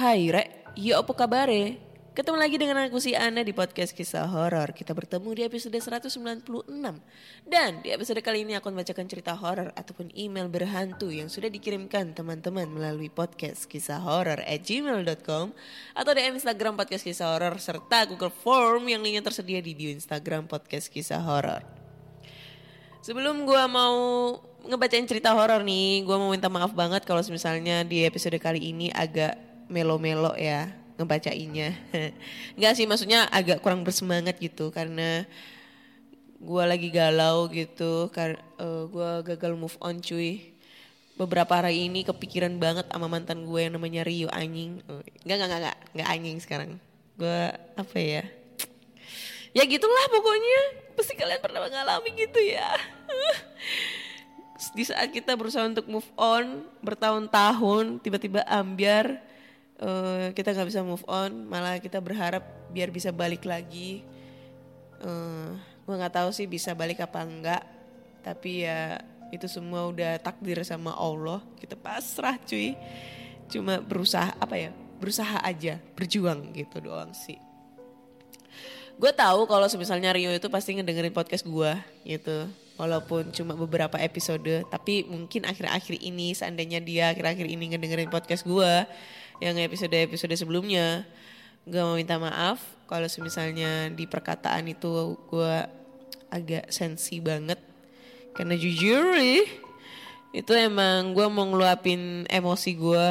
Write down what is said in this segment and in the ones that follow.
Hai Rek, ya apa kabare? Ketemu lagi dengan aku si Ana di podcast kisah horor. Kita bertemu di episode 196. Dan di episode kali ini aku akan bacakan cerita horor ataupun email berhantu yang sudah dikirimkan teman-teman melalui podcast kisah horor at gmail.com atau DM Instagram podcast kisah horor serta Google Form yang linknya tersedia di bio Instagram podcast kisah horor. Sebelum gua mau ngebacain cerita horor nih, gua mau minta maaf banget kalau misalnya di episode kali ini agak melo-melo ya ngebacainnya. Enggak sih maksudnya agak kurang bersemangat gitu karena gua lagi galau gitu karena gua gagal move on cuy. Beberapa hari ini kepikiran banget sama mantan gue yang namanya Rio anjing. Enggak enggak enggak enggak, enggak anjing sekarang. Gua apa ya? Ya gitulah pokoknya. Pasti kalian pernah mengalami gitu ya. Di saat kita berusaha untuk move on bertahun-tahun tiba-tiba ambiar eh, kita nggak bisa move on malah kita berharap biar bisa balik lagi. Eh, gue nggak tahu sih bisa balik apa enggak. Tapi ya itu semua udah takdir sama Allah. Kita pasrah cuy. Cuma berusaha apa ya? Berusaha aja, berjuang gitu doang sih gue tahu kalau misalnya Rio itu pasti ngedengerin podcast gue gitu walaupun cuma beberapa episode tapi mungkin akhir-akhir ini seandainya dia akhir-akhir ini ngedengerin podcast gue yang episode-episode sebelumnya. Gue mau minta maaf kalau misalnya di perkataan itu gue agak sensi banget. Karena jujur itu emang gue mau ngeluapin emosi gue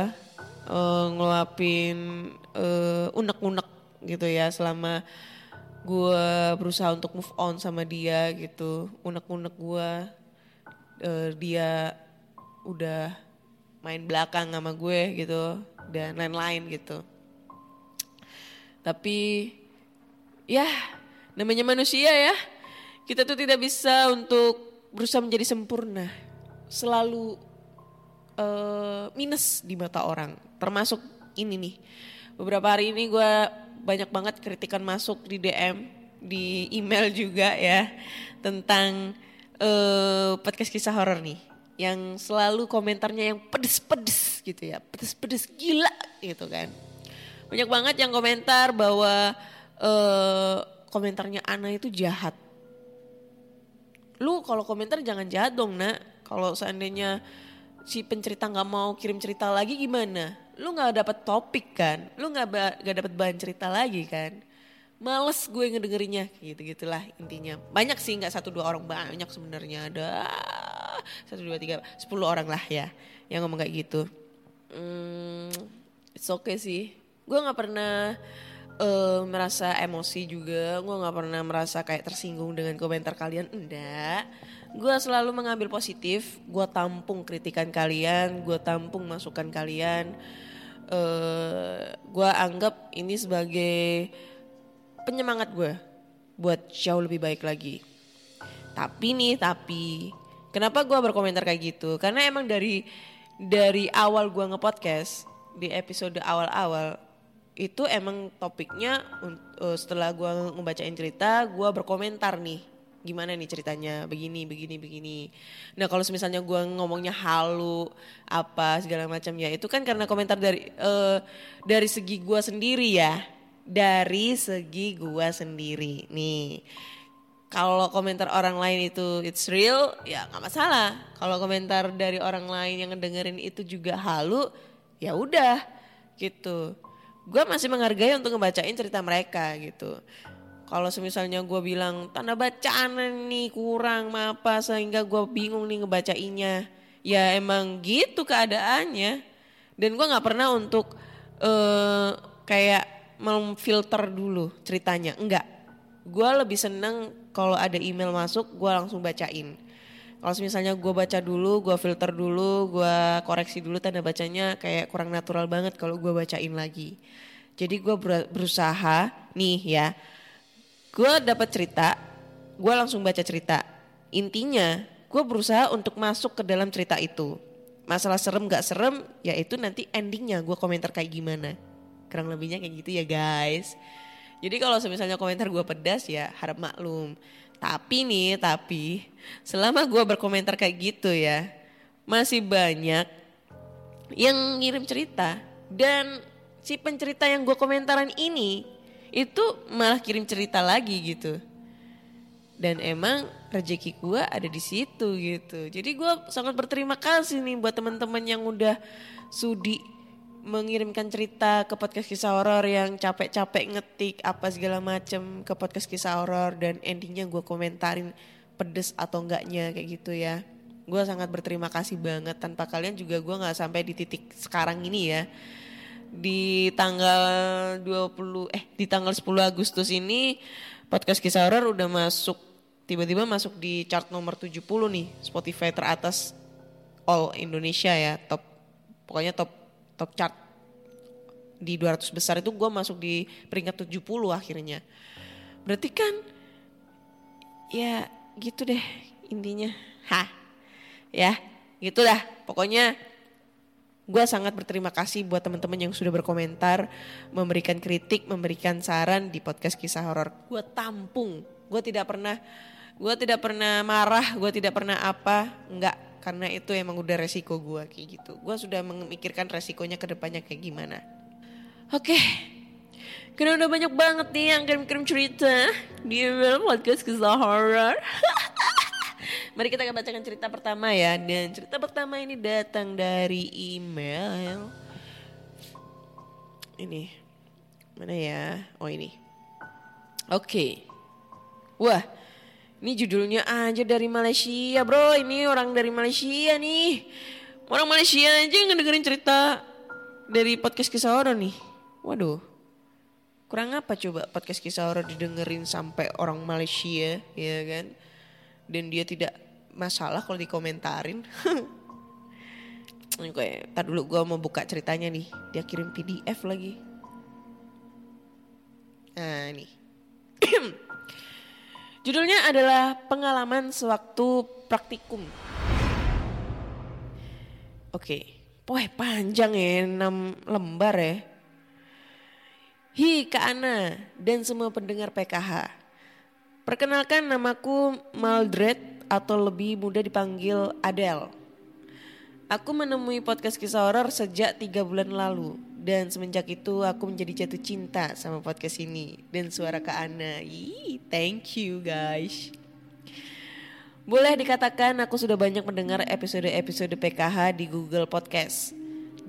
eh, ngeluapin eh, unek-unek gitu ya selama gue berusaha untuk move on sama dia gitu. Unek-unek gue eh, dia udah main belakang sama gue gitu dan lain-lain gitu. Tapi ya namanya manusia ya kita tuh tidak bisa untuk berusaha menjadi sempurna. Selalu eh, minus di mata orang termasuk ini nih. Beberapa hari ini gue banyak banget kritikan masuk di DM di email juga ya tentang eh, podcast kisah horor nih yang selalu komentarnya yang pedes-pedes gitu ya. Pedes-pedes gila gitu kan. Banyak banget yang komentar bahwa eh, komentarnya Ana itu jahat. Lu kalau komentar jangan jahat dong nak. Kalau seandainya si pencerita nggak mau kirim cerita lagi gimana? Lu nggak dapet topik kan? Lu nggak nggak dapet bahan cerita lagi kan males gue ngedengerinnya. Gitu gitulah intinya. Banyak sih nggak satu dua orang banyak sebenarnya. Ada satu dua tiga sepuluh orang lah ya yang ngomong kayak gitu. Hmm, it's okay sih. Gue nggak pernah eh, merasa emosi juga. Gue nggak pernah merasa kayak tersinggung dengan komentar kalian. Enggak gue selalu mengambil positif. Gue tampung kritikan kalian. Gue tampung masukan kalian. Eh gue anggap ini sebagai penyemangat gue buat jauh lebih baik lagi tapi nih tapi Kenapa gue berkomentar kayak gitu? Karena emang dari dari awal gue ngepodcast di episode awal-awal itu emang topiknya eh, setelah gue ngebacain cerita gue berkomentar nih gimana nih ceritanya begini begini begini. Nah kalau misalnya gue ngomongnya halu apa segala macam ya itu kan karena komentar dari eh, dari segi gue sendiri ya dari segi gue sendiri. Nih kalau komentar orang lain itu it's real ya nggak masalah. Kalau komentar dari orang lain yang ngedengerin itu juga halu ya udah gitu. Gue masih menghargai untuk ngebacain cerita mereka gitu. Kalau misalnya gue bilang tanda bacaan nih kurang apa sehingga gue bingung nih ngebacainnya. Ya emang gitu keadaannya. Dan gue nggak pernah untuk eh kayak memfilter dulu ceritanya. Enggak. Gue lebih seneng kalau ada email masuk gue langsung bacain. Kalau misalnya gue baca dulu gue filter dulu gue koreksi dulu tanda bacanya kayak kurang natural banget kalau gue bacain lagi. Jadi gue berusaha nih ya. Gue dapat cerita gue langsung baca cerita. Intinya gue berusaha untuk masuk ke dalam cerita itu. Masalah serem gak serem ya itu nanti endingnya gue komentar kayak gimana kurang lebihnya kayak gitu ya guys jadi kalau misalnya komentar gue pedas ya harap maklum. Tapi nih, tapi selama gue berkomentar kayak gitu ya, masih banyak yang ngirim cerita dan si pencerita yang gue komentaran ini itu malah kirim cerita lagi gitu. Dan emang rezeki gue ada di situ gitu. Jadi gue sangat berterima kasih nih buat teman-teman yang udah sudi mengirimkan cerita ke podcast kisah horor yang capek-capek ngetik apa segala macem ke podcast kisah horor dan endingnya gue komentarin pedes atau enggaknya kayak gitu ya. Gue sangat berterima kasih banget. Tanpa kalian juga gue nggak sampai di titik sekarang ini ya. Di tanggal 20 eh di tanggal 10 Agustus ini podcast kisah horor udah masuk tiba-tiba masuk di chart nomor 70 nih Spotify teratas all Indonesia ya top pokoknya top top chart di 200 besar itu gue masuk di peringkat 70 akhirnya. Berarti kan ya gitu deh intinya. Hah ya gitu dah pokoknya gue sangat berterima kasih buat teman-teman yang sudah berkomentar, memberikan kritik, memberikan saran di podcast kisah horor. Gue tampung, gue tidak pernah, gue tidak pernah marah, gue tidak pernah apa, enggak karena itu emang udah resiko gue kayak gitu. Gue sudah memikirkan resikonya ke depannya kayak gimana. Oke, karena udah banyak banget nih yang kirim-kirim cerita di email podcast kisah horor. Mari kita akan bacakan cerita pertama ya. Dan cerita pertama ini datang dari email. Ini, mana ya? Oh ini. Oke. Wah, ini judulnya aja dari Malaysia bro, ini orang dari Malaysia nih. Orang Malaysia aja ngedengerin cerita dari podcast kisah horor nih. Waduh, kurang apa coba podcast kisah horor didengerin sampai orang Malaysia ya kan? Dan dia tidak masalah kalau dikomentarin. Oke, tar dulu gue mau buka ceritanya nih. Dia kirim PDF lagi. Nah nih. Judulnya adalah pengalaman sewaktu praktikum. Oke, Wah panjang ya, 6 lembar ya. Hi Kak Ana dan semua pendengar PKH. Perkenalkan namaku Maldred atau lebih mudah dipanggil Adele. Aku menemui podcast kisah horor sejak tiga bulan lalu dan semenjak itu aku menjadi jatuh cinta sama podcast ini dan suara Kak Ana. Ih, thank you guys. Boleh dikatakan aku sudah banyak mendengar episode-episode PKH di Google Podcast.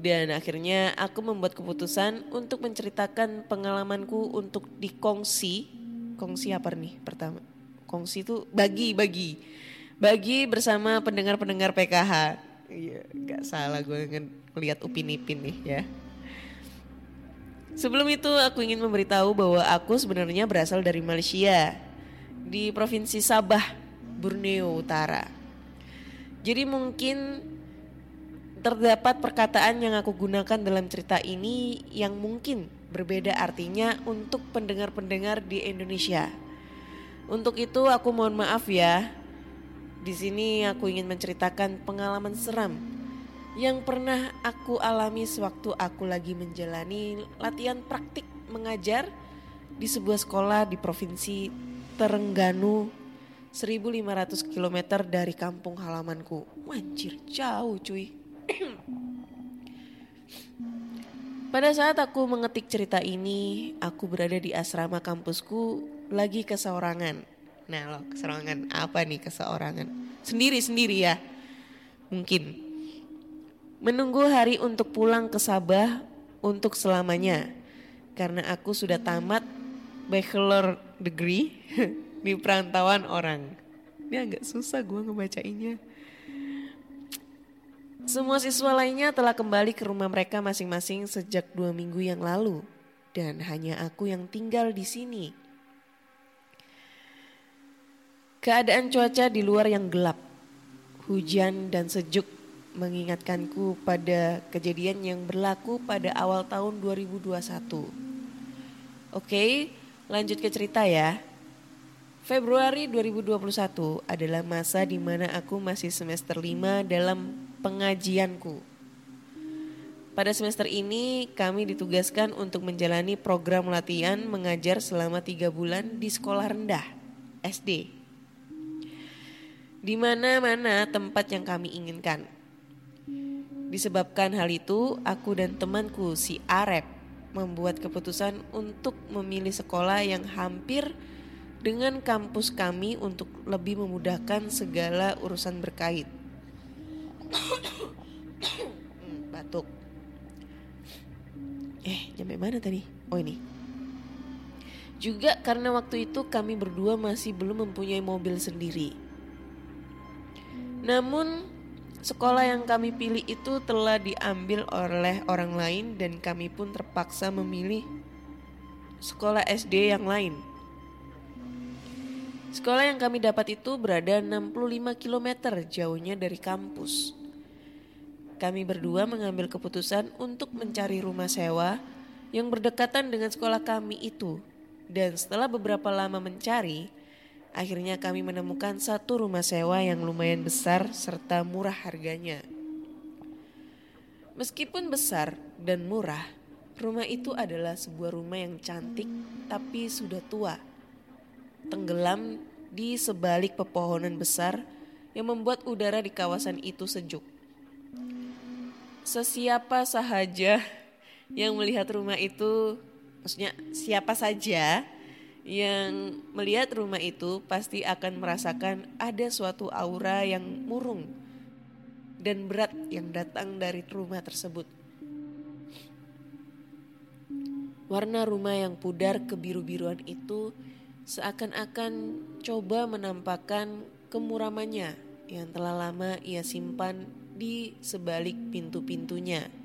Dan akhirnya aku membuat keputusan untuk menceritakan pengalamanku untuk dikongsi. Kongsi apa nih pertama? Kongsi itu bagi-bagi. Bagi bersama pendengar-pendengar PKH. Iya, gak salah gue ngeliat Upin Ipin nih ya. Sebelum itu aku ingin memberitahu bahwa aku sebenarnya berasal dari Malaysia. Di Provinsi Sabah, Borneo Utara. Jadi mungkin terdapat perkataan yang aku gunakan dalam cerita ini yang mungkin berbeda artinya untuk pendengar-pendengar di Indonesia. Untuk itu aku mohon maaf ya. Di sini aku ingin menceritakan pengalaman seram yang pernah aku alami sewaktu aku lagi menjalani latihan praktik mengajar di sebuah sekolah di provinsi Terengganu 1500 km dari kampung halamanku. Wanjir, jauh cuy. Pada saat aku mengetik cerita ini, aku berada di asrama kampusku lagi keseorangan. Nah lo keseorangan apa nih keseorangan? Sendiri-sendiri ya. Mungkin. Menunggu hari untuk pulang ke Sabah untuk selamanya. Karena aku sudah tamat bachelor degree di perantauan orang. Ini agak susah gue ngebacainnya. Semua siswa lainnya telah kembali ke rumah mereka masing-masing sejak dua minggu yang lalu. Dan hanya aku yang tinggal di sini. Keadaan cuaca di luar yang gelap, hujan dan sejuk mengingatkanku pada kejadian yang berlaku pada awal tahun 2021. Oke, lanjut ke cerita ya. Februari 2021 adalah masa di mana aku masih semester 5 dalam pengajianku. Pada semester ini kami ditugaskan untuk menjalani program latihan mengajar selama tiga bulan di sekolah rendah SD di mana-mana tempat yang kami inginkan. Disebabkan hal itu, aku dan temanku si Arep membuat keputusan untuk memilih sekolah yang hampir dengan kampus kami untuk lebih memudahkan segala urusan berkait. Batuk. Eh, nyampe mana tadi? Oh ini. Juga karena waktu itu kami berdua masih belum mempunyai mobil sendiri. Namun sekolah yang kami pilih itu telah diambil oleh orang lain dan kami pun terpaksa memilih sekolah SD yang lain. Sekolah yang kami dapat itu berada 65 km jauhnya dari kampus. Kami berdua mengambil keputusan untuk mencari rumah sewa yang berdekatan dengan sekolah kami itu. Dan setelah beberapa lama mencari, Akhirnya kami menemukan satu rumah sewa yang lumayan besar serta murah harganya. Meskipun besar dan murah, rumah itu adalah sebuah rumah yang cantik tapi sudah tua. Tenggelam di sebalik pepohonan besar yang membuat udara di kawasan itu sejuk. Sesiapa sahaja yang melihat rumah itu, maksudnya siapa saja yang melihat rumah itu pasti akan merasakan ada suatu aura yang murung dan berat yang datang dari rumah tersebut. Warna rumah yang pudar kebiru-biruan itu seakan-akan coba menampakkan kemuramannya yang telah lama ia simpan di sebalik pintu-pintunya.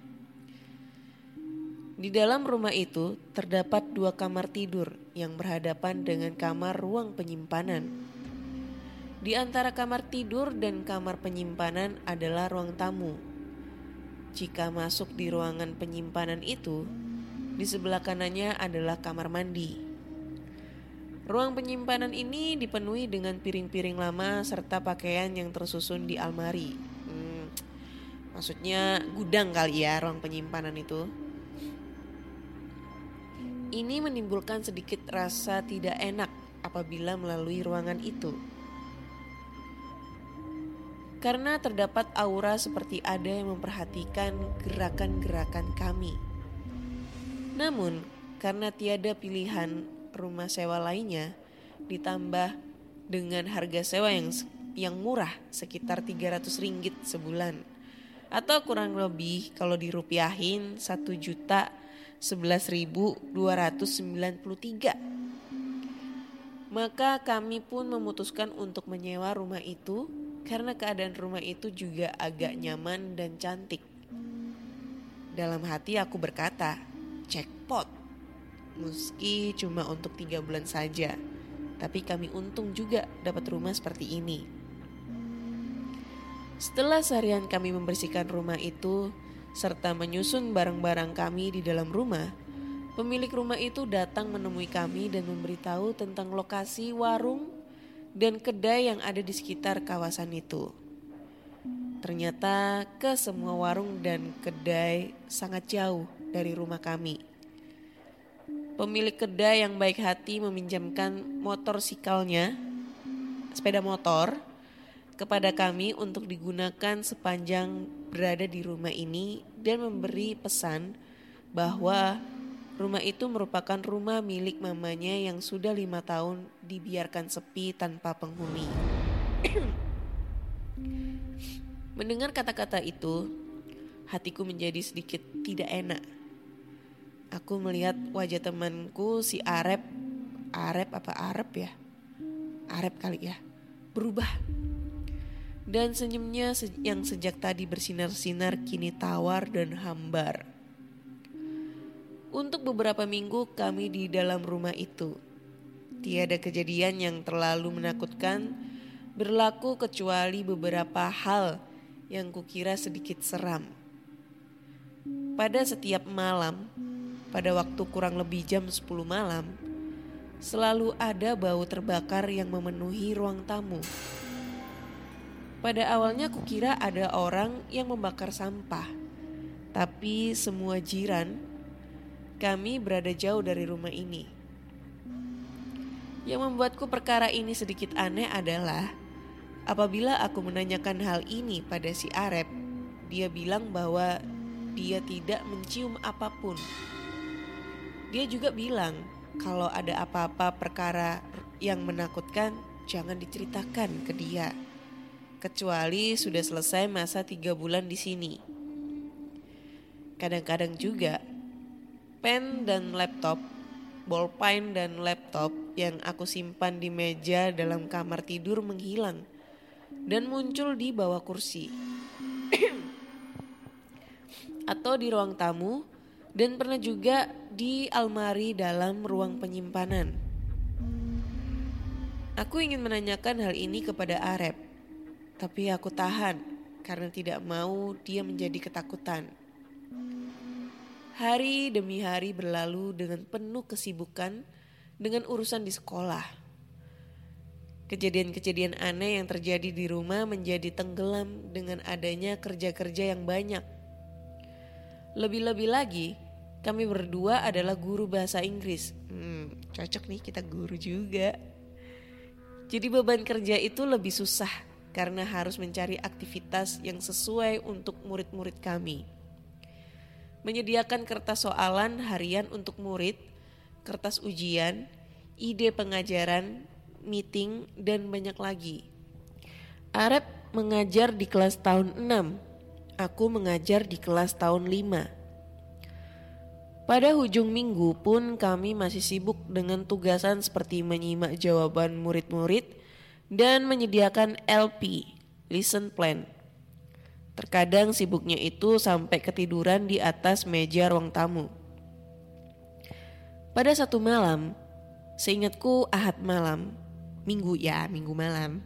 Di dalam rumah itu terdapat dua kamar tidur yang berhadapan dengan kamar ruang penyimpanan. Di antara kamar tidur dan kamar penyimpanan adalah ruang tamu. Jika masuk di ruangan penyimpanan itu, di sebelah kanannya adalah kamar mandi. Ruang penyimpanan ini dipenuhi dengan piring-piring lama serta pakaian yang tersusun di almari. Hmm, maksudnya gudang kali ya ruang penyimpanan itu. Ini menimbulkan sedikit rasa tidak enak apabila melalui ruangan itu. Karena terdapat aura seperti ada yang memperhatikan gerakan-gerakan kami. Namun, karena tiada pilihan rumah sewa lainnya, ditambah dengan harga sewa yang yang murah sekitar 300 ringgit sebulan atau kurang lebih kalau dirupiahin 1 juta 11.293. Maka kami pun memutuskan untuk menyewa rumah itu karena keadaan rumah itu juga agak nyaman dan cantik. Dalam hati aku berkata, jackpot. Meski cuma untuk tiga bulan saja, tapi kami untung juga dapat rumah seperti ini. Setelah seharian kami membersihkan rumah itu, serta menyusun barang-barang kami di dalam rumah, pemilik rumah itu datang menemui kami dan memberitahu tentang lokasi warung dan kedai yang ada di sekitar kawasan itu. Ternyata ke semua warung dan kedai sangat jauh dari rumah kami. Pemilik kedai yang baik hati meminjamkan motor sikalnya, sepeda motor, kepada kami untuk digunakan sepanjang berada di rumah ini dan memberi pesan bahwa rumah itu merupakan rumah milik mamanya yang sudah lima tahun dibiarkan sepi tanpa penghuni. Mendengar kata-kata itu, hatiku menjadi sedikit tidak enak. Aku melihat wajah temanku si Arep, Arep apa Arep ya? Arep kali ya, berubah. Dan senyumnya se- yang sejak tadi bersinar-sinar kini tawar dan hambar. Untuk beberapa minggu kami di dalam rumah itu. Tiada kejadian yang terlalu menakutkan berlaku kecuali beberapa hal yang kukira sedikit seram. Pada setiap malam, pada waktu kurang lebih jam 10 malam, selalu ada bau terbakar yang memenuhi ruang tamu. Pada awalnya kukira ada orang yang membakar sampah, tapi semua jiran kami berada jauh dari rumah ini. Yang membuatku perkara ini sedikit aneh adalah apabila aku menanyakan hal ini pada si Arep, dia bilang bahwa dia tidak mencium apa pun. Dia juga bilang kalau ada apa-apa perkara yang menakutkan jangan diceritakan ke dia. Kecuali sudah selesai masa tiga bulan di sini. Kadang-kadang juga pen dan laptop, bolpen dan laptop yang aku simpan di meja dalam kamar tidur menghilang dan muncul di bawah kursi atau di ruang tamu dan pernah juga di almari dalam ruang penyimpanan. Aku ingin menanyakan hal ini kepada Arep, tapi aku tahan karena tidak mau dia menjadi ketakutan. Hari demi hari berlalu dengan penuh kesibukan dengan urusan di sekolah. Kejadian-kejadian aneh yang terjadi di rumah menjadi tenggelam dengan adanya kerja-kerja yang banyak. Lebih-lebih lagi, kami berdua adalah guru bahasa Inggris. Hmm, cocok nih kita guru juga. Jadi beban kerja itu lebih susah karena harus mencari aktivitas yang sesuai untuk murid-murid kami menyediakan kertas soalan harian untuk murid, kertas ujian, ide pengajaran, meeting, dan banyak lagi. Arep mengajar di kelas tahun 6, aku mengajar di kelas tahun 5. Pada hujung minggu pun kami masih sibuk dengan tugasan seperti menyimak jawaban murid-murid dan menyediakan LP, lesson plan, Terkadang sibuknya itu sampai ketiduran di atas meja ruang tamu. Pada satu malam, seingatku ahad malam, minggu ya, minggu malam.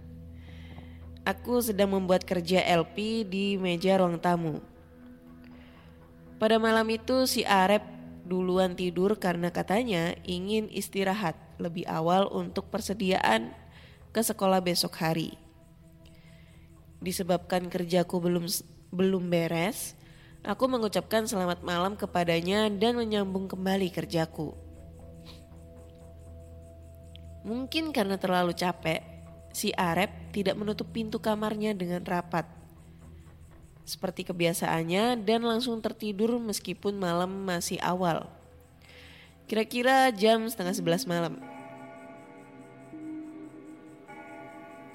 Aku sedang membuat kerja LP di meja ruang tamu. Pada malam itu si Arep duluan tidur karena katanya ingin istirahat lebih awal untuk persediaan ke sekolah besok hari disebabkan kerjaku belum belum beres, aku mengucapkan selamat malam kepadanya dan menyambung kembali kerjaku. Mungkin karena terlalu capek, si Arep tidak menutup pintu kamarnya dengan rapat. Seperti kebiasaannya dan langsung tertidur meskipun malam masih awal. Kira-kira jam setengah sebelas malam.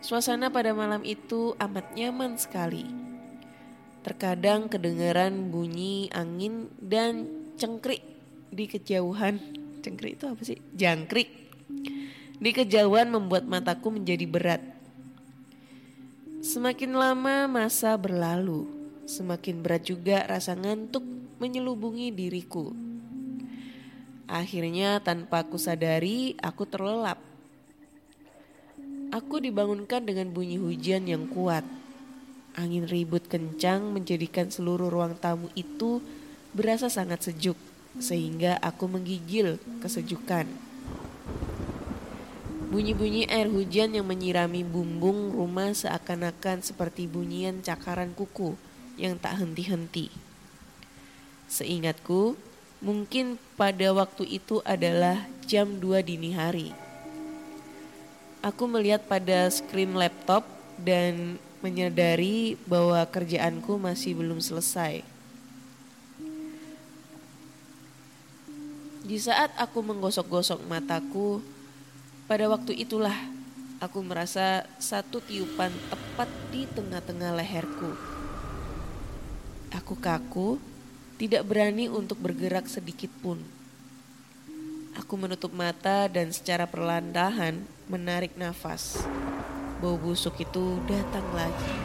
Suasana pada malam itu amat nyaman sekali. Terkadang kedengaran bunyi angin dan cengkrik di kejauhan. Cengkrik itu apa sih? Jangkrik. Di kejauhan membuat mataku menjadi berat. Semakin lama masa berlalu, semakin berat juga rasa ngantuk menyelubungi diriku. Akhirnya tanpa aku sadari, aku terlelap Aku dibangunkan dengan bunyi hujan yang kuat. Angin ribut kencang menjadikan seluruh ruang tamu itu berasa sangat sejuk, sehingga aku menggigil kesejukan. Bunyi-bunyi air hujan yang menyirami bumbung rumah seakan-akan seperti bunyian cakaran kuku yang tak henti-henti. Seingatku, mungkin pada waktu itu adalah jam 2 dini hari. Aku melihat pada screen laptop dan menyadari bahwa kerjaanku masih belum selesai. Di saat aku menggosok-gosok mataku, pada waktu itulah aku merasa satu tiupan tepat di tengah-tengah leherku. Aku kaku, tidak berani untuk bergerak sedikit pun. Aku menutup mata dan secara perlahan menarik nafas. Bau busuk itu datang lagi.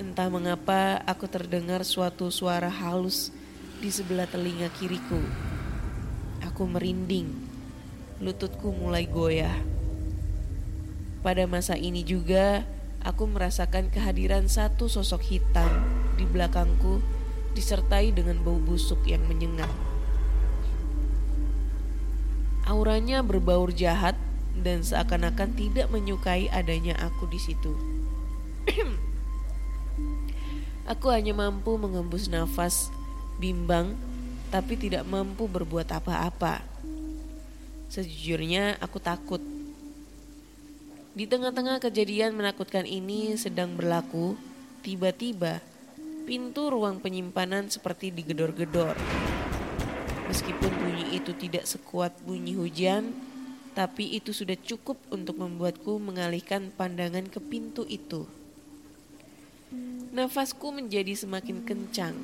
Entah mengapa aku terdengar suatu suara halus di sebelah telinga kiriku. Aku merinding, lututku mulai goyah. Pada masa ini juga, aku merasakan kehadiran satu sosok hitam di belakangku, disertai dengan bau busuk yang menyengat. Auranya berbaur jahat dan seakan-akan tidak menyukai adanya aku di situ. aku hanya mampu mengembus nafas, bimbang tapi tidak mampu berbuat apa-apa. Sejujurnya aku takut. Di tengah-tengah kejadian menakutkan ini sedang berlaku, tiba-tiba pintu ruang penyimpanan seperti digedor-gedor. Meskipun bunyi itu tidak sekuat bunyi hujan, tapi itu sudah cukup untuk membuatku mengalihkan pandangan ke pintu itu. Nafasku menjadi semakin kencang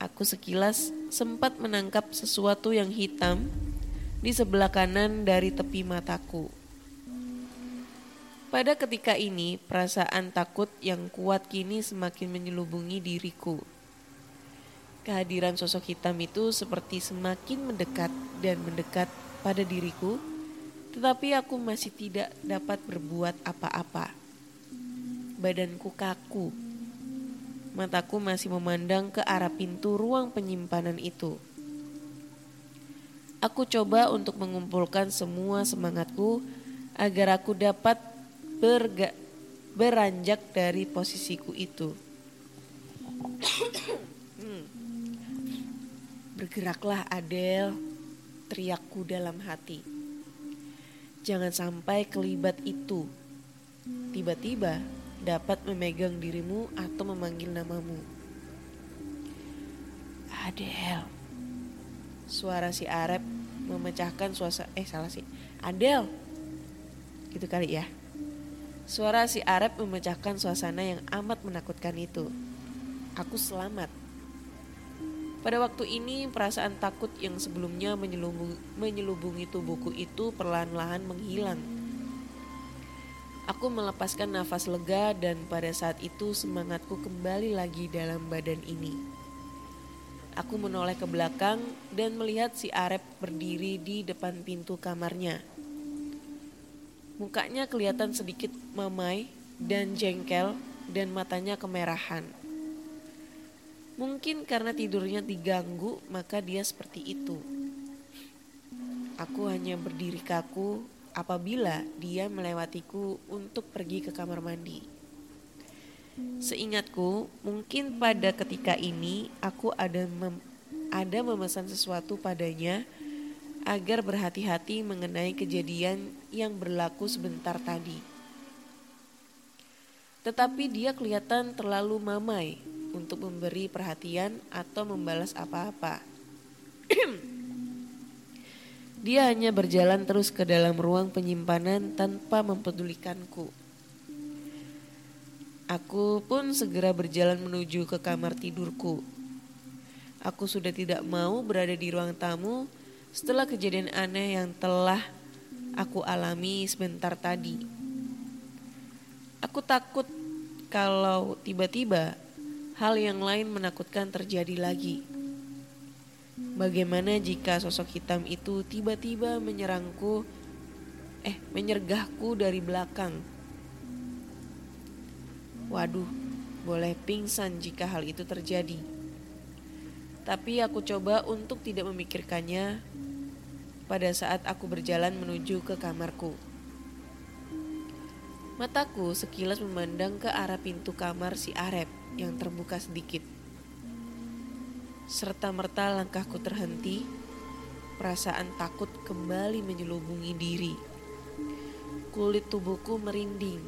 Aku sekilas sempat menangkap sesuatu yang hitam di sebelah kanan dari tepi mataku. Pada ketika ini, perasaan takut yang kuat kini semakin menyelubungi diriku. Kehadiran sosok hitam itu seperti semakin mendekat dan mendekat pada diriku, tetapi aku masih tidak dapat berbuat apa-apa. Badanku kaku Mataku masih memandang ke arah pintu ruang penyimpanan itu. Aku coba untuk mengumpulkan semua semangatku agar aku dapat berga beranjak dari posisiku itu. hmm. Bergeraklah Adele, teriakku dalam hati. Jangan sampai kelibat itu. Tiba-tiba dapat memegang dirimu atau memanggil namamu. Adel. Suara si Arab memecahkan suasana eh salah sih. Adel. Gitu kali ya. Suara si Arab memecahkan suasana yang amat menakutkan itu. Aku selamat. Pada waktu ini perasaan takut yang sebelumnya menyelubungi, menyelubungi tubuhku itu perlahan-lahan menghilang Aku melepaskan nafas lega dan pada saat itu semangatku kembali lagi dalam badan ini. Aku menoleh ke belakang dan melihat si Arep berdiri di depan pintu kamarnya. Mukanya kelihatan sedikit mamai dan jengkel dan matanya kemerahan. Mungkin karena tidurnya diganggu maka dia seperti itu. Aku hanya berdiri kaku apabila dia melewatiku untuk pergi ke kamar mandi. Seingatku, mungkin pada ketika ini aku ada mem ada memesan sesuatu padanya agar berhati-hati mengenai kejadian yang berlaku sebentar tadi. Tetapi dia kelihatan terlalu mamai untuk memberi perhatian atau membalas apa-apa. Dia hanya berjalan terus ke dalam ruang penyimpanan tanpa mempedulikanku. Aku pun segera berjalan menuju ke kamar tidurku. Aku sudah tidak mau berada di ruang tamu setelah kejadian aneh yang telah aku alami sebentar tadi. Aku takut kalau tiba-tiba hal yang lain menakutkan terjadi lagi. Bagaimana jika sosok hitam itu tiba-tiba menyerangku, eh menyergahku dari belakang? Waduh, boleh pingsan jika hal itu terjadi. Tapi aku coba untuk tidak memikirkannya. pada saat aku berjalan menuju ke kamarku. Mataku sekilas memandang ke arah pintu kamar si Arep yang terbuka sedikit. Serta merta langkahku terhenti, perasaan takut kembali menyelubungi diri. Kulit tubuhku merinding.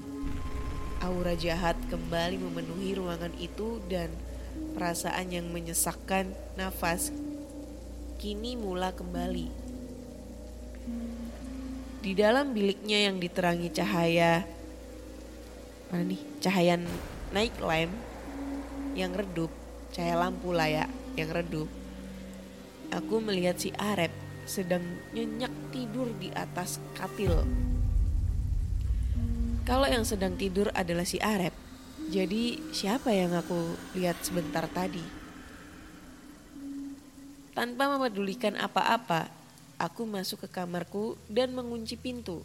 Aura jahat kembali memenuhi ruangan itu dan perasaan yang menyesakkan nafas kini mula kembali. Di dalam biliknya yang diterangi cahaya mana nih cahaya night lamp yang redup cahaya lampu lah ya yang redup. Aku melihat si Arep sedang nyenyak tidur di atas katil. Kalau yang sedang tidur adalah si Arep jadi siapa yang aku lihat sebentar tadi? Tanpa memedulikan apa-apa aku masuk ke kamarku dan mengunci pintu.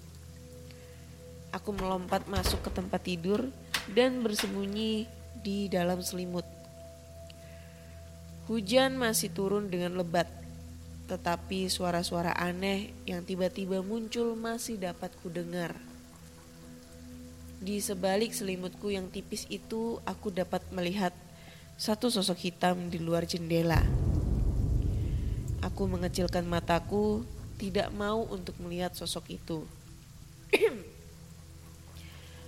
Aku melompat masuk ke tempat tidur dan bersembunyi di dalam selimut. Hujan masih turun dengan lebat, tetapi suara-suara aneh yang tiba-tiba muncul masih dapat kudengar. Di sebalik selimutku yang tipis itu, aku dapat melihat satu sosok hitam di luar jendela. Aku mengecilkan mataku, tidak mau untuk melihat sosok itu.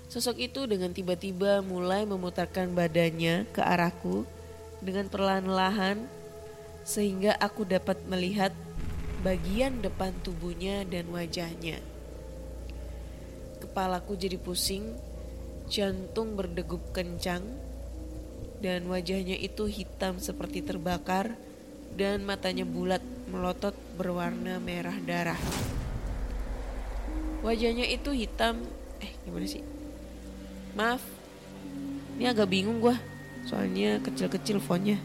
Sosok itu dengan tiba-tiba mulai memutarkan badannya ke arahku dengan perlahan-lahan sehingga aku dapat melihat bagian depan tubuhnya dan wajahnya. Kepalaku jadi pusing, jantung berdegup kencang, dan wajahnya itu hitam seperti terbakar dan matanya bulat melotot berwarna merah darah. Wajahnya itu hitam, eh gimana sih? Maaf, ini agak bingung gue. Soalnya kecil-kecil fontnya.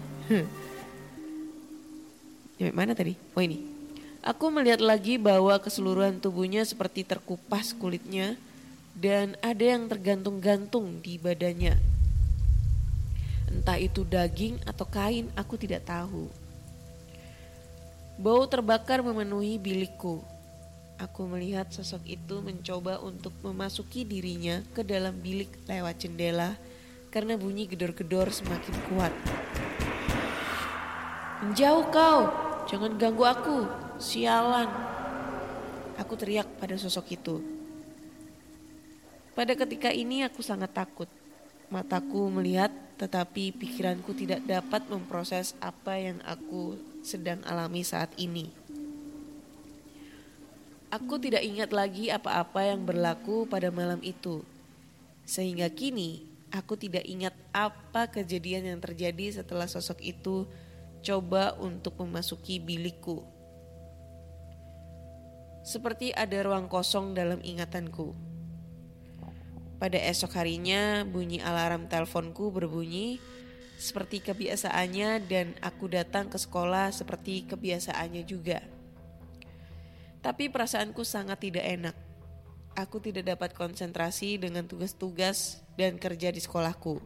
ya, mana tadi? Oh ini. Aku melihat lagi bahwa keseluruhan tubuhnya seperti terkupas kulitnya dan ada yang tergantung-gantung di badannya. Entah itu daging atau kain, aku tidak tahu. Bau terbakar memenuhi bilikku. Aku melihat sosok itu mencoba untuk memasuki dirinya ke dalam bilik lewat jendela karena bunyi gedor-gedor semakin kuat. Menjauh kau, jangan ganggu aku, sialan. Aku teriak pada sosok itu. Pada ketika ini aku sangat takut. Mataku melihat tetapi pikiranku tidak dapat memproses apa yang aku sedang alami saat ini. Aku tidak ingat lagi apa-apa yang berlaku pada malam itu. Sehingga kini aku tidak ingat apa kejadian yang terjadi setelah sosok itu coba untuk memasuki bilikku. Seperti ada ruang kosong dalam ingatanku. Pada esok harinya bunyi alarm teleponku berbunyi seperti kebiasaannya dan aku datang ke sekolah seperti kebiasaannya juga. Tapi perasaanku sangat tidak enak. Aku tidak dapat konsentrasi dengan tugas-tugas dan kerja di sekolahku.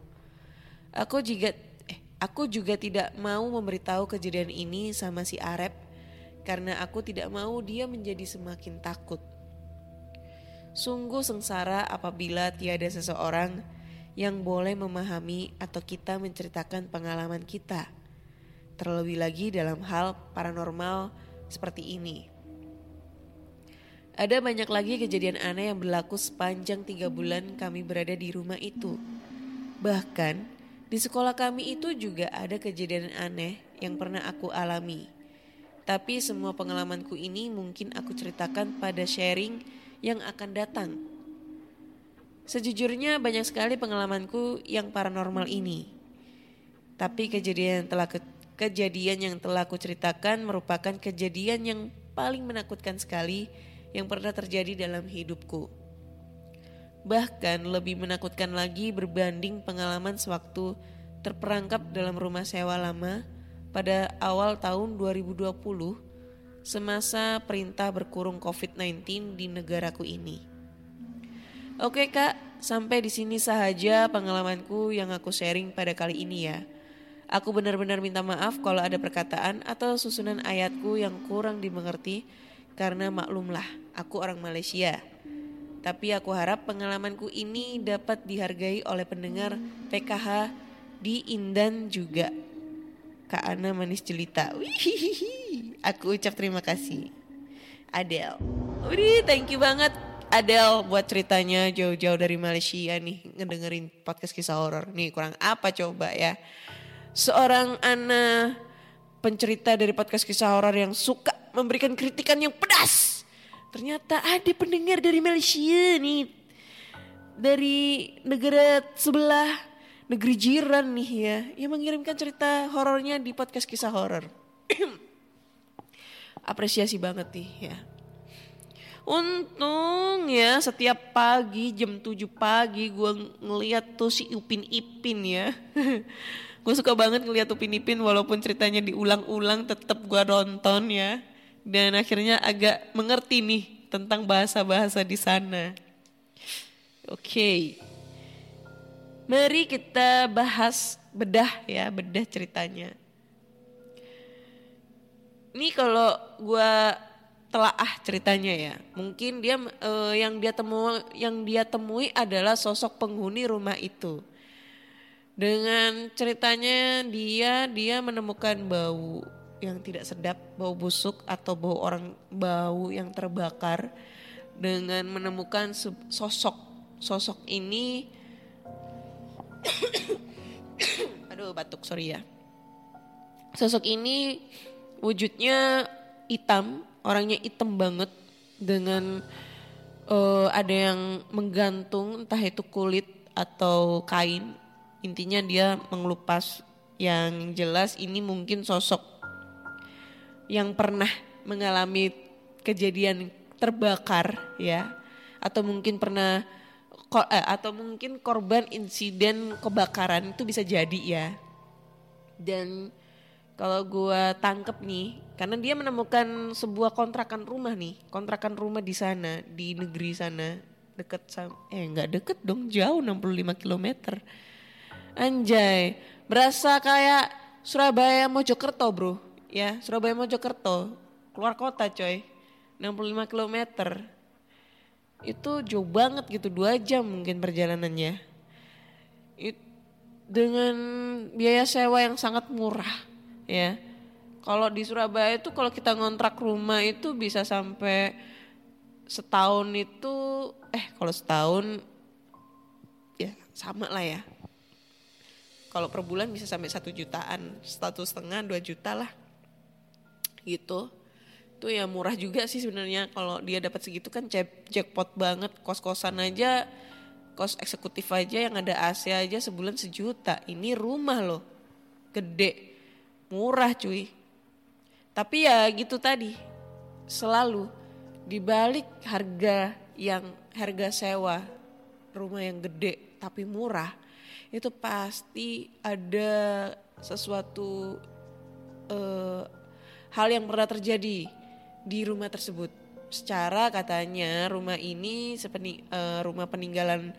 Aku juga eh, aku juga tidak mau memberitahu kejadian ini sama si Arep karena aku tidak mau dia menjadi semakin takut. Sungguh sengsara apabila tiada seseorang yang boleh memahami atau kita menceritakan pengalaman kita. Terlebih lagi dalam hal paranormal seperti ini. Ada banyak lagi kejadian aneh yang berlaku sepanjang tiga bulan kami berada di rumah itu. Bahkan di sekolah kami itu juga ada kejadian aneh yang pernah aku alami. Tapi semua pengalamanku ini mungkin aku ceritakan pada sharing yang akan datang. Sejujurnya banyak sekali pengalamanku yang paranormal ini. Tapi kejadian yang telah ke, kejadian yang telah aku ceritakan merupakan kejadian yang paling menakutkan sekali yang pernah terjadi dalam hidupku. Bahkan lebih menakutkan lagi berbanding pengalaman sewaktu terperangkap dalam rumah sewa lama pada awal tahun 2020 semasa perintah berkurung COVID-19 di negaraku ini. Oke kak, sampai di sini saja pengalamanku yang aku sharing pada kali ini ya. Aku benar-benar minta maaf kalau ada perkataan atau susunan ayatku yang kurang dimengerti karena maklumlah aku orang Malaysia. Tapi aku harap pengalamanku ini dapat dihargai oleh pendengar PKH di Indan juga. Kak Ana manis jelita. Wihihihi. Aku ucap terima kasih. Adele. Udih, thank you banget Adele buat ceritanya jauh-jauh dari Malaysia nih ngedengerin podcast kisah horor. Nih kurang apa coba ya. Seorang Ana pencerita dari podcast kisah horor yang suka memberikan kritikan yang pedas. Ternyata ada pendengar dari Malaysia nih. Dari negara sebelah, negeri jiran nih ya. Yang mengirimkan cerita horornya di podcast kisah horor. Apresiasi banget nih ya. Untung ya setiap pagi jam 7 pagi gue ngeliat tuh si Upin Ipin ya. gue suka banget ngeliat Upin Ipin walaupun ceritanya diulang-ulang tetap gue nonton ya. Dan akhirnya agak mengerti nih tentang bahasa-bahasa di sana. Oke. Mari kita bahas bedah ya, bedah ceritanya. Ini kalau gue telaah ceritanya ya, mungkin dia eh, yang dia temu yang dia temui adalah sosok penghuni rumah itu. Dengan ceritanya dia dia menemukan bau yang tidak sedap, bau busuk atau bau orang bau yang terbakar dengan menemukan sosok. Sosok ini aduh batuk sorry ya. Sosok ini wujudnya hitam orangnya hitam banget dengan eh, ada yang menggantung entah itu kulit atau kain. Intinya dia mengelupas yang jelas ini mungkin sosok yang pernah mengalami kejadian terbakar ya. Atau mungkin pernah eh, atau mungkin korban insiden kebakaran itu bisa jadi ya. Dan kalau gua tangkep nih karena dia menemukan sebuah kontrakan rumah nih kontrakan rumah di sana di negeri sana deket sama eh nggak deket dong jauh 65 km anjay berasa kayak Surabaya Mojokerto bro ya Surabaya Mojokerto keluar kota coy. 65 km itu jauh banget gitu dua jam mungkin perjalanannya. It- dengan biaya sewa yang sangat murah ya. Kalau di Surabaya itu kalau kita ngontrak rumah itu bisa sampai setahun itu eh kalau setahun ya sama lah ya. Kalau per bulan bisa sampai satu jutaan satu setengah dua juta lah gitu. Itu ya murah juga sih sebenarnya kalau dia dapat segitu kan jack- jackpot banget. Kos kosan aja kos eksekutif aja yang ada AC aja sebulan sejuta. Ini rumah loh gede murah cuy. Tapi ya gitu tadi selalu dibalik harga yang harga sewa rumah yang gede tapi murah itu pasti ada sesuatu eh, hal yang pernah terjadi di rumah tersebut. Secara katanya rumah ini sepeni, eh, rumah peninggalan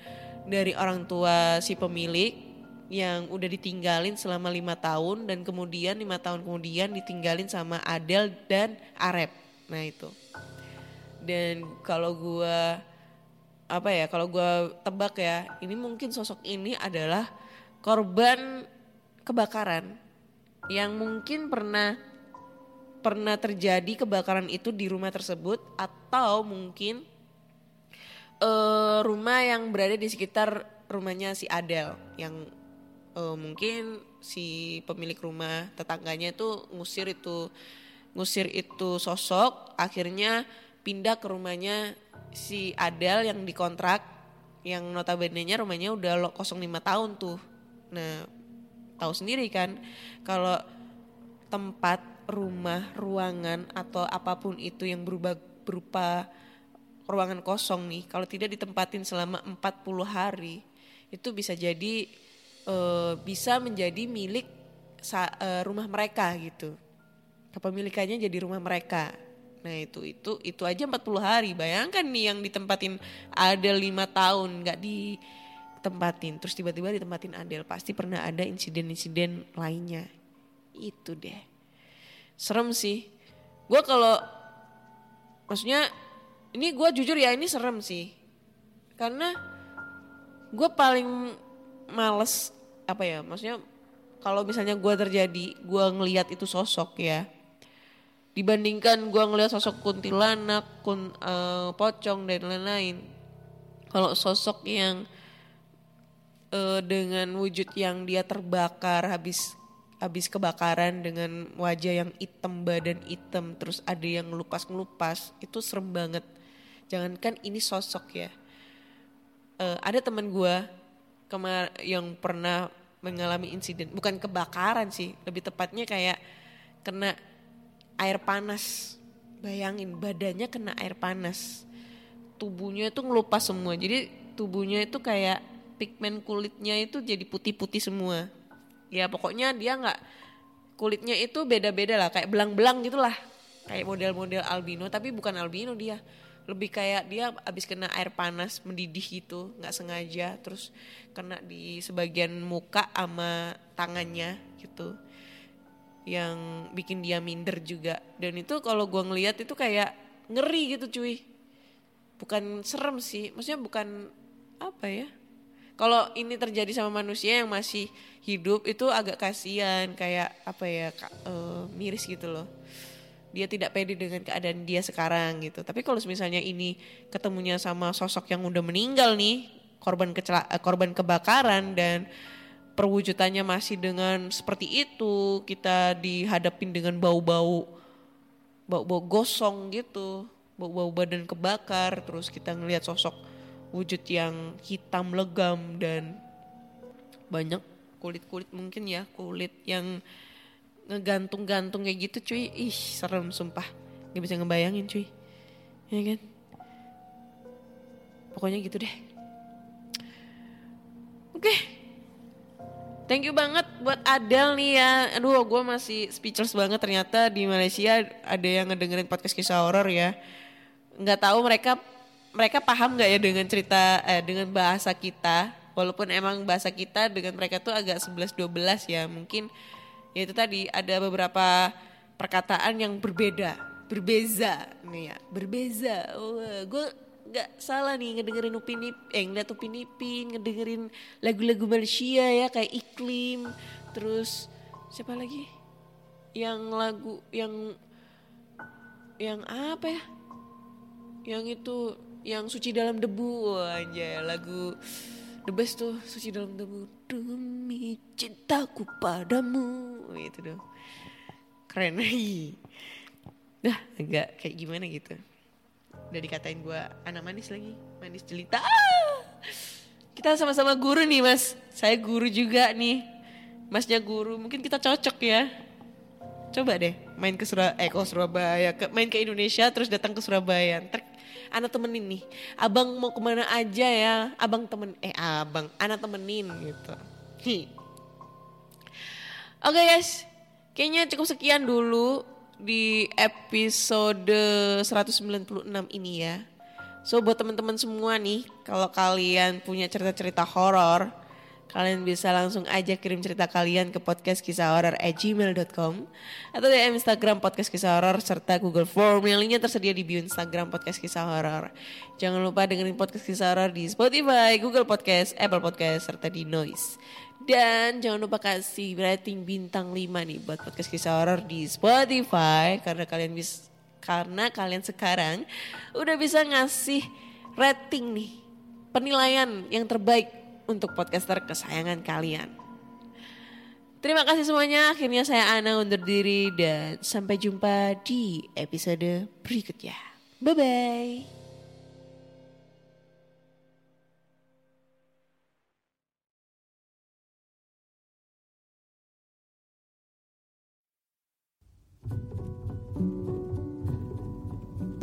dari orang tua si pemilik yang udah ditinggalin selama lima tahun dan kemudian lima tahun kemudian ditinggalin sama Adel dan Arep. Nah itu. Dan kalau gua apa ya kalau gua tebak ya ini mungkin sosok ini adalah korban kebakaran yang mungkin pernah pernah terjadi kebakaran itu di rumah tersebut atau mungkin eh, rumah yang berada di sekitar rumahnya si Adel yang eh, mungkin si pemilik rumah tetangganya itu ngusir itu ngusir itu sosok akhirnya pindah ke rumahnya si Adel yang dikontrak yang notabene-nya rumahnya udah lo- kosong lima tahun tuh. Nah tahu sendiri kan kalau tempat rumah ruangan atau apa pun itu yang berubah berupa ruangan kosong nih kalau tidak ditempatin selama 40 hari itu bisa jadi eh, bisa menjadi milik sa- eh, rumah mereka gitu. Kepemilikannya jadi rumah mereka. Nah itu itu itu aja 40 hari. Bayangkan nih yang ditempatin ada lima tahun nggak ditempatin terus tiba-tiba ditempatin Adel pasti pernah ada insiden-insiden lainnya. Itu deh serem sih. Gue kalau maksudnya ini gue jujur ya ini serem sih. Karena gue paling males apa ya maksudnya kalau misalnya gue terjadi gue ngelihat itu sosok ya. Dibandingkan gue ngelihat sosok kuntilanak kun eh, pocong dan lain-lain. Kalau sosok yang eh, dengan wujud yang dia terbakar habis habis kebakaran dengan wajah yang hitam badan hitam terus ada yang ngelupas ngelupas itu serem banget. Jangankan ini sosok ya. Eh, ada teman gue kemar yang pernah mengalami insiden bukan kebakaran sih lebih tepatnya kayak kena air panas. Bayangin badannya kena air panas. Tubuhnya itu ngelupas semua. Jadi tubuhnya itu kayak pigmen kulitnya itu jadi putih-putih semua ya pokoknya dia nggak kulitnya itu beda-beda lah kayak belang-belang gitulah. Kayak model-model albino tapi bukan albino dia. Lebih kayak dia abis kena air panas mendidih gitu nggak sengaja. Terus kena di sebagian muka sama tangannya gitu. Yang bikin dia minder juga. Dan itu kalau gua ngelihat itu kayak ngeri gitu cuy. Bukan serem sih maksudnya bukan apa ya kalau ini terjadi sama manusia yang masih hidup itu agak kasihan kayak apa ya eh, miris gitu loh. Dia tidak pede dengan keadaan dia sekarang gitu. Tapi kalau misalnya ini ketemunya sama sosok yang udah meninggal nih korban kecela eh, korban kebakaran dan perwujudannya masih dengan seperti itu kita dihadapin dengan bau-bau bau-bau gosong gitu, bau-bau badan kebakar, terus kita ngelihat sosok wujud yang hitam legam dan banyak kulit-kulit mungkin ya, kulit yang ngegantung-gantung kayak gitu cuy, ih serem sumpah, nggak bisa ngebayangin cuy, ya kan? Pokoknya gitu deh. Oke, Thank you banget buat Adel nih ya. Aduh, gue masih speechless banget ternyata di Malaysia ada yang ngedengerin podcast kisah horor ya. Nggak tahu mereka mereka paham nggak ya dengan cerita eh, dengan bahasa kita. Walaupun emang bahasa kita dengan mereka tuh agak 11-12 ya. Mungkin ya itu tadi ada beberapa perkataan yang berbeda, berbeza nih ya, berbeza. Wah, gue nggak salah nih ngedengerin Upin Ipin, eh ngeliat Upin Ipin, ngedengerin lagu-lagu Malaysia ya kayak Iklim, terus siapa lagi? Yang lagu yang yang apa ya? Yang itu yang suci dalam debu. Wah, anjay lagu the best tuh suci dalam debu. Demi cintaku padamu. Itu dong keren. Dah agak kayak gimana gitu. Udah dikatain gue anak manis lagi. Manis jelita. Ah! kita sama-sama guru nih mas. Saya guru juga nih. Masnya guru. Mungkin kita cocok ya. Coba deh main ke Surabaya eh ke Surabaya ke, main ke Indonesia terus datang ke Surabaya. Ntar anak temenin nih. Abang mau ke mana aja ya? Abang temen eh abang. Anak temenin gitu. Hi. Oke guys, kayaknya cukup sekian dulu di episode 196 ini ya. So buat teman-teman semua nih, kalau kalian punya cerita-cerita horor, kalian bisa langsung aja kirim cerita kalian ke podcast kisah horor at gmail.com atau DM Instagram podcast kisah horor serta Google Form yang linknya tersedia di bio Instagram podcast kisah horor. Jangan lupa dengerin podcast kisah horor di Spotify, Google Podcast, Apple Podcast serta di Noise. Dan jangan lupa kasih rating bintang 5 nih buat podcast kisah horor di Spotify karena kalian bisa karena kalian sekarang udah bisa ngasih rating nih penilaian yang terbaik untuk podcaster kesayangan kalian. Terima kasih semuanya. Akhirnya saya Ana undur diri dan sampai jumpa di episode berikutnya. Bye bye.